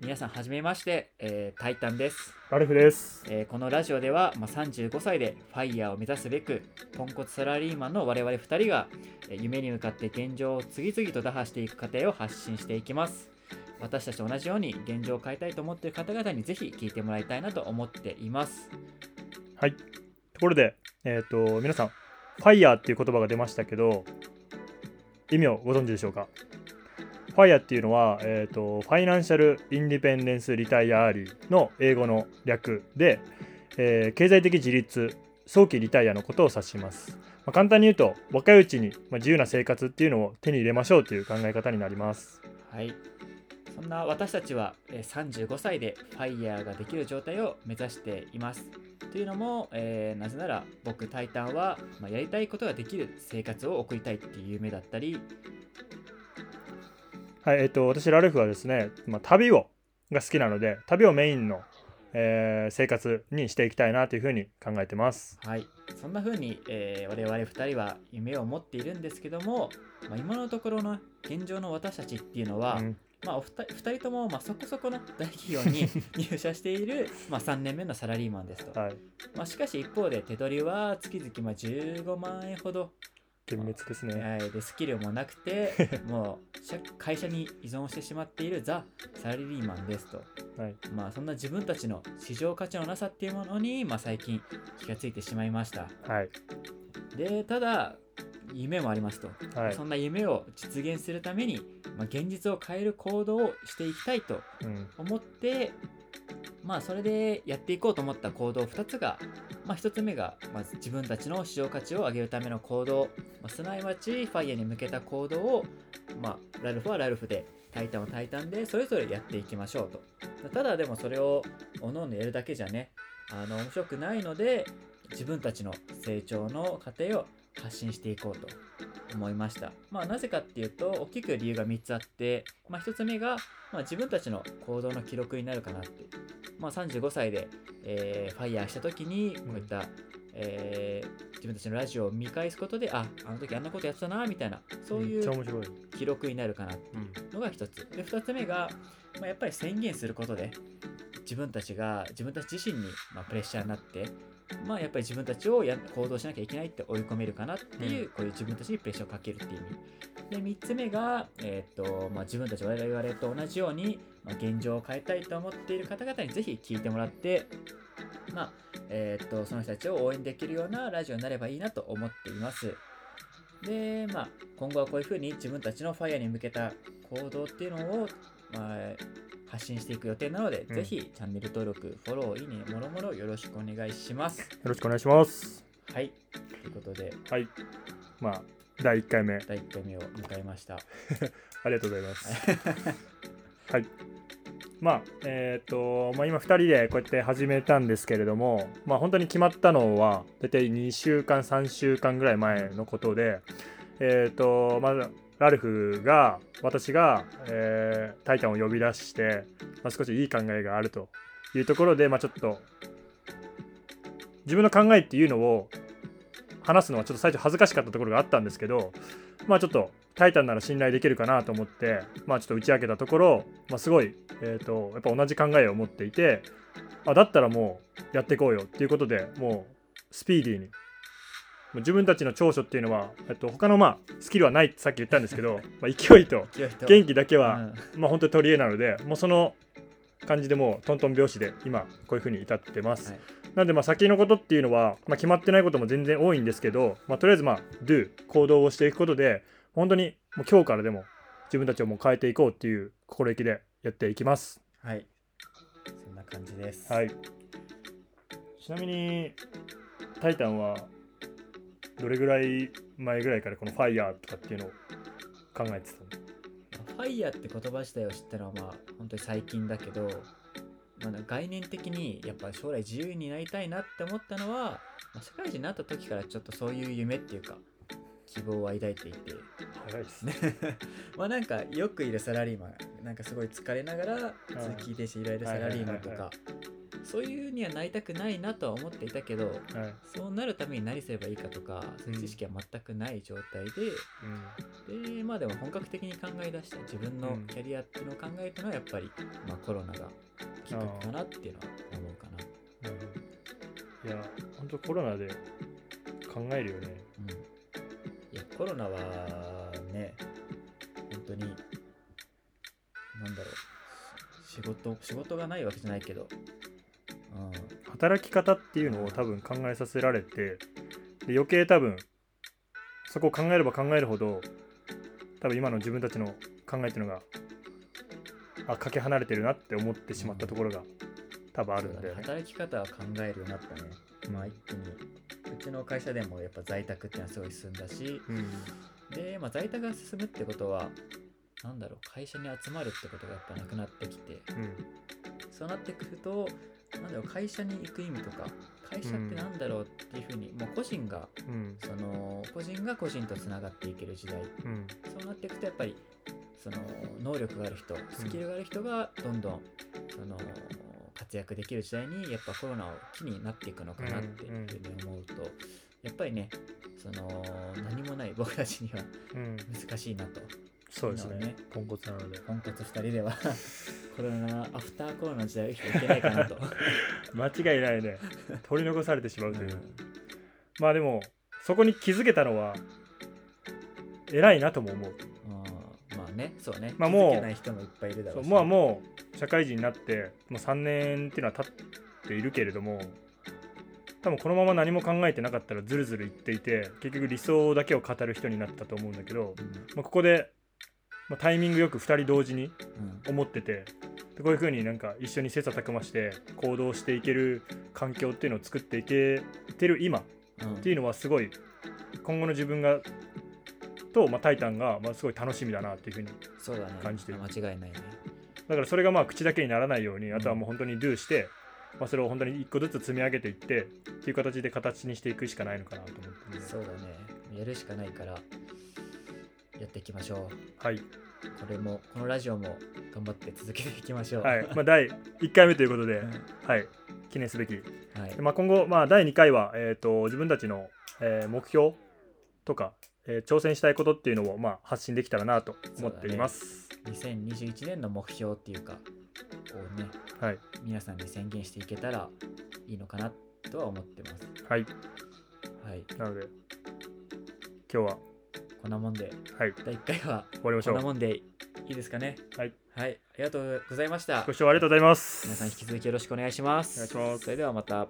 皆さんはじめまして、えータイタンです、ラルフです。えーこのラジオでは、まあ、35歳でファイヤーを目指すべくポンコツサラリーマンの我々2人がえー夢に向かって現状を次々と打破していく過程を発信していきます。私たちと同じように現状を変えたいと思っている方々にぜひ聞いてもらいたいなと思っています。はい。ところで、えっ、と、皆さん、ファイヤーっていう言葉が出ましたけど、意味をご存知でしょうか？ FIRE っていうのは、えっ、と、 Financial Independence Retire Early の英語の略で、えー経済的自立、早期リタイアのことを指します。まあ、簡単に言うと、若いうちに、自由な生活っていうのを手に入れましょうという考え方になります。はいそんな私たちは35歳で FIRE ができる状態を目指していますというのも、えーなぜなら僕タイタンは、まあ、やりたいことができる生活を送りたいっていう夢だったりはい、えっ、と、私、ラルフはですね、まあ、旅をが好きなので、旅をメインの、えー生活にしていきたいなというふうに考えてます。はい、そんな風に、えー我々2人は夢を持っているんですけども、まあ、今のところの現状の私たちっていうのは、うん。まあ、お二人二人とも、まあ、そこそこの大企業に 入社している、まあ、3年目のサラリーマンですと、はい、まあ、しかし一方で手取りは月々まあ15万円ほど、幻滅ですね。はい、でスキルもなくて もう社会社に依存してしまっているザ・サラリーマンですと。はい、まあそんな自分たちの市場価値のなさっていうものに、まあ、最近気がついてしまいました。はい、でただ夢もありますと、はいそんな夢を実現するために、まあ、現実を変える行動をしていきたいとうん、思ってまあそれでやっていこうと思った行動2つが、まあ、1つ目がまず自分たちの市場価値を上げるための行動、まあ、すなわちファイヤーに向けた行動を、まあ、ラルフはラルフでタイタンはタイタンでそれぞれやっていきましょうとただでもそれをおのおのやるだけじゃねあの面白くないので自分たちの成長の過程を発信していこうと思いました。まあなぜかっていうと大きく理由が3つあって、まあ、1つ目が、まあ、自分たちの行動の記録になるかなって。まあ、35歳で、えーファイヤーした時にこういった、えー自分たちのラジオを見返すことでああの時あんなことやってたなみたいなそういう。記録になるかなってうん、のが一つ。で、二つ目が、まあ、やっぱり宣言することで、自分たちが、自分たち自身に、まあ、プレッシャーになって、まあ、やっぱり自分たちをや行動しなきゃいけないって追い込めるかなっていう、こういう自分たちにプレッシャーをかけるっていう意味。で、三つ目が、えーっと、まあ、自分たち我々と同じように、まあ、現状を変えたいと思っている方々にぜひ聞いてもらって、まあ、えーっと、その人たちを応援できるようなラジオになればいいなと思っています。で、まあ、今後はこういうふうに自分たちのファイヤーに向けた行動っていうのを、まあ、発信していく予定なので、うんぜひチャンネル登録、フォロー、いいね、もろもろよろしくお願いします。よろしくお願いします。はい。ということで、はい。まあ、第1回目、あ第1回目を迎えました。りがとうございます。はい。まあ、えっ、と、まあ、今2人でこうやって始めたんですけれども、まあ、本当に決まったのは、大体2週間、3週間ぐらい前のことで、えっ、と、まあ、ラルフが、私が、えータイタンを呼び出して、まあ、少しいい考えがあるというところで、まあ、ちょっと、自分の考えっていうのを話すのはちょっと最初恥ずかしかったところがあったんですけど、まあちょっとタイタンなら信頼できるかなと思って、まあちょっと打ち明けたところ、まあすごい、えっ、と、やっぱ同じ考えを持っていて、あ、だったらもうやっていこうよっていうことでもうスピーディーに。自分たちの長所っていうのは、えっと、他のまあスキルはないってさっき言ったんですけど、まあ、勢いと元気だけうは、んまあ本当に取り柄なので、もうその感じでもうトントン拍子で今こういうふうに至ってます。はいなんでまあ先のことっていうのは、まあ、決まってないことも全然多いんですけど、まあ、とりあえずまあ do 行動をしていくことで本当にもう今日からでも自分たちをもう変えていこうっていう心意気でやっていきます。はい。そんな感じです。はい。ちなみにタイタンはどれぐらい前ぐらいからこのファイヤーとかっていうのを考えてたの？ファイヤーって言葉自体を知ったのはまあ本当に最近だけど、まあ、概念的にやっぱ将来自由になりたいなって思ったのは、まあ、社会人になった時からちょっとそういう夢っていうか希望を抱いていて。早いですね。まあなんかよくいるサラリーマン。なんかすごい疲れながら通勤停止いられるサラリーマンとはいはいかそういうにはなりたくないなとは思っていたけどはい。そうなるために何すればいいかとかそういう知識は全くない状態で、でまでも本格的に考え出した自分のキャリアっていうのを考えたのはやっぱり、まあ、コロナがきっかけかなっていうのは思うかな。なるほどいや本当コロナで考えるよね。うん、いやコロナはね本当になんだろう。し仕事仕事がないわけじゃないけど、うん、働き方っていうのを多分考えさせられてで余計多分そこを考えれば考えるほど多分今の自分たちの考えっていうのがあかけ離れてるなって思ってしまったところが多分あるんだよね。働き方は考えるようになったね、まあ一気に。うちの会社でもやっぱ在宅っていうのはすごい進んだしうん。で、まあ、在宅が進むってことはなんだろう会社に集まるってことがやっぱなくなってきてそうなってくるとなんだろう会社に行く意味とか会社ってなんだろうっていうふうに、もう個人がその個人が個人とつながっていける時代。うん。そうなっていくとやっぱりその能力がある人スキルがある人がどんどんその活躍できる時代にやっぱコロナを機になっていくのかなっていうふうに思うと、やっぱりねその何もない僕たちにはうん。難しいなと。そうですね。ポンコツなので。ポンコツ2人ではコロナアフターコロナの時代を生きていけないかなと。間違いないね。取り残されてしまうという、うん。まあでもそこに気づけたのは偉いなとも思う。うん。まあね、そうね。まあもう気づけない人もいっぱいいるだろううまあもう社会人になってもう3年っていうのは経っているけれども多分このまま何も考えてなかったらずるずるいっていて結局理想だけを語る人になったと思うんだけど、うん。まあ、ここで、まあ、タイミングよく2人同時にうん思っててでこういう風になんか一緒に切磋琢磨して行動していける環境っていうのを作っていけてる今うんっていうのはすごい今後の自分がと、まあ、タイタンが、まあ、すごい楽しみだなっていう風にそうだね。感じてる間違いないね。だからそれがまあ口だけにならないようにあとはもう本当に do して、まあ、それを本当に一個ずつ積み上げていってっていう形で形にしていくしかないのかなと思ってそうだね。やるしかないから、やっていきましょう。はい、これも、このラジオも頑張って続けていきましょう。はい。まあ、第1回目ということで、うん。はい、記念すべき、はい。でまあ、今後、まあ、第2回は、えー、と自分たちの、えー目標とか、えー挑戦したいことっていうのを、まあ、発信できたらなと思っています、2021年の目標っていうか、をね、はい。皆さんに宣言していけたらいいのかなとは思ってます。はい。はい。なので今日はこんなもんで、はい第1回は終わりましょうこんなもんでいいですかね。はい。はい。ありがとうございましたご。視聴ありがとうございます皆さん引き続きよろしくお願いします。お願いしますそれではまた。